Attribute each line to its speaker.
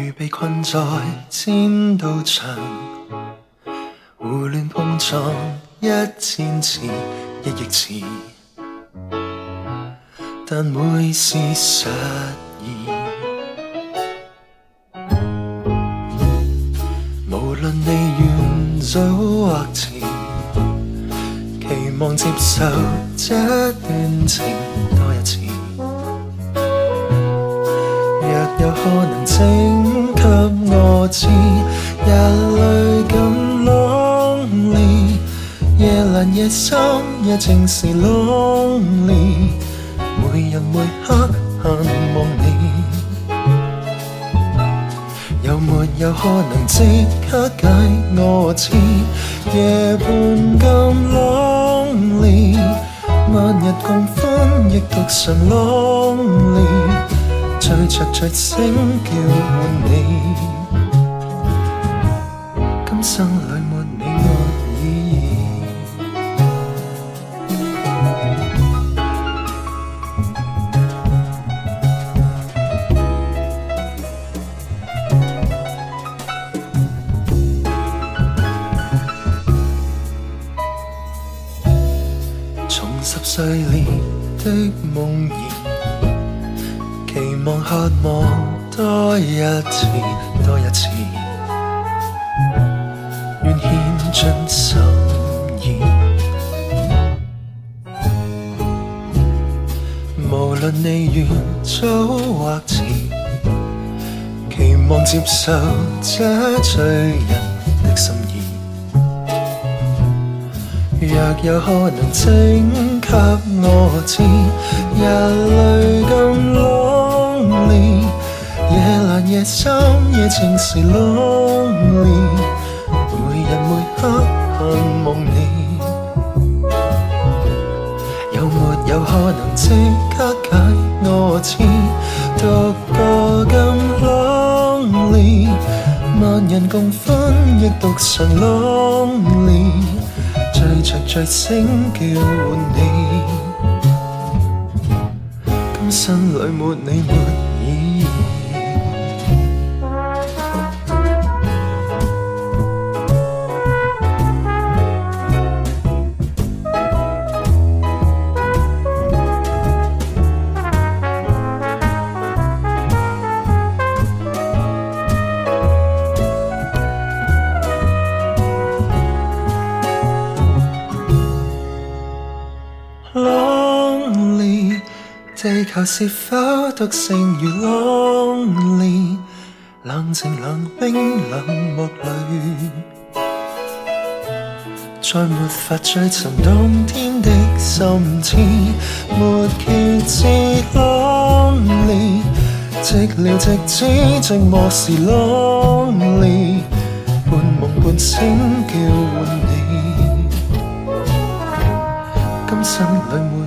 Speaker 1: 如被困在剪刀墙，胡乱碰撞一千次，一亿次，但每事实现。无论你愿早或迟，期望接受这段情多一次。若有可能，夜阑夜深也正是 lonely，每日每刻盼望你。有没有可能即刻解我痴？夜半更 lonely，万日共欢亦独常 lonely。醉着醉醒叫唤你，今生里没你没意碎裂的梦儿。期望渴望多一次，多一次，愿献尽心意。无论你愿早或迟，期望接受这醉人的心意。若有可能，请给我知，日泪更 lonely，夜阑夜深夜情是 lonely，每日每刻盼望你。有没有可能即刻解我痴？独个更 lonely，万人共欢亦独常 lonely。醉着醉醒叫唤你，今生里没你没地球是否独剩如 lonely？冷静冷冰冷漠里，再没法追寻冬天的心痴，没缺知 lonely，寂寥寂止寂寞是 lonely，半梦半醒叫唤你。今生里没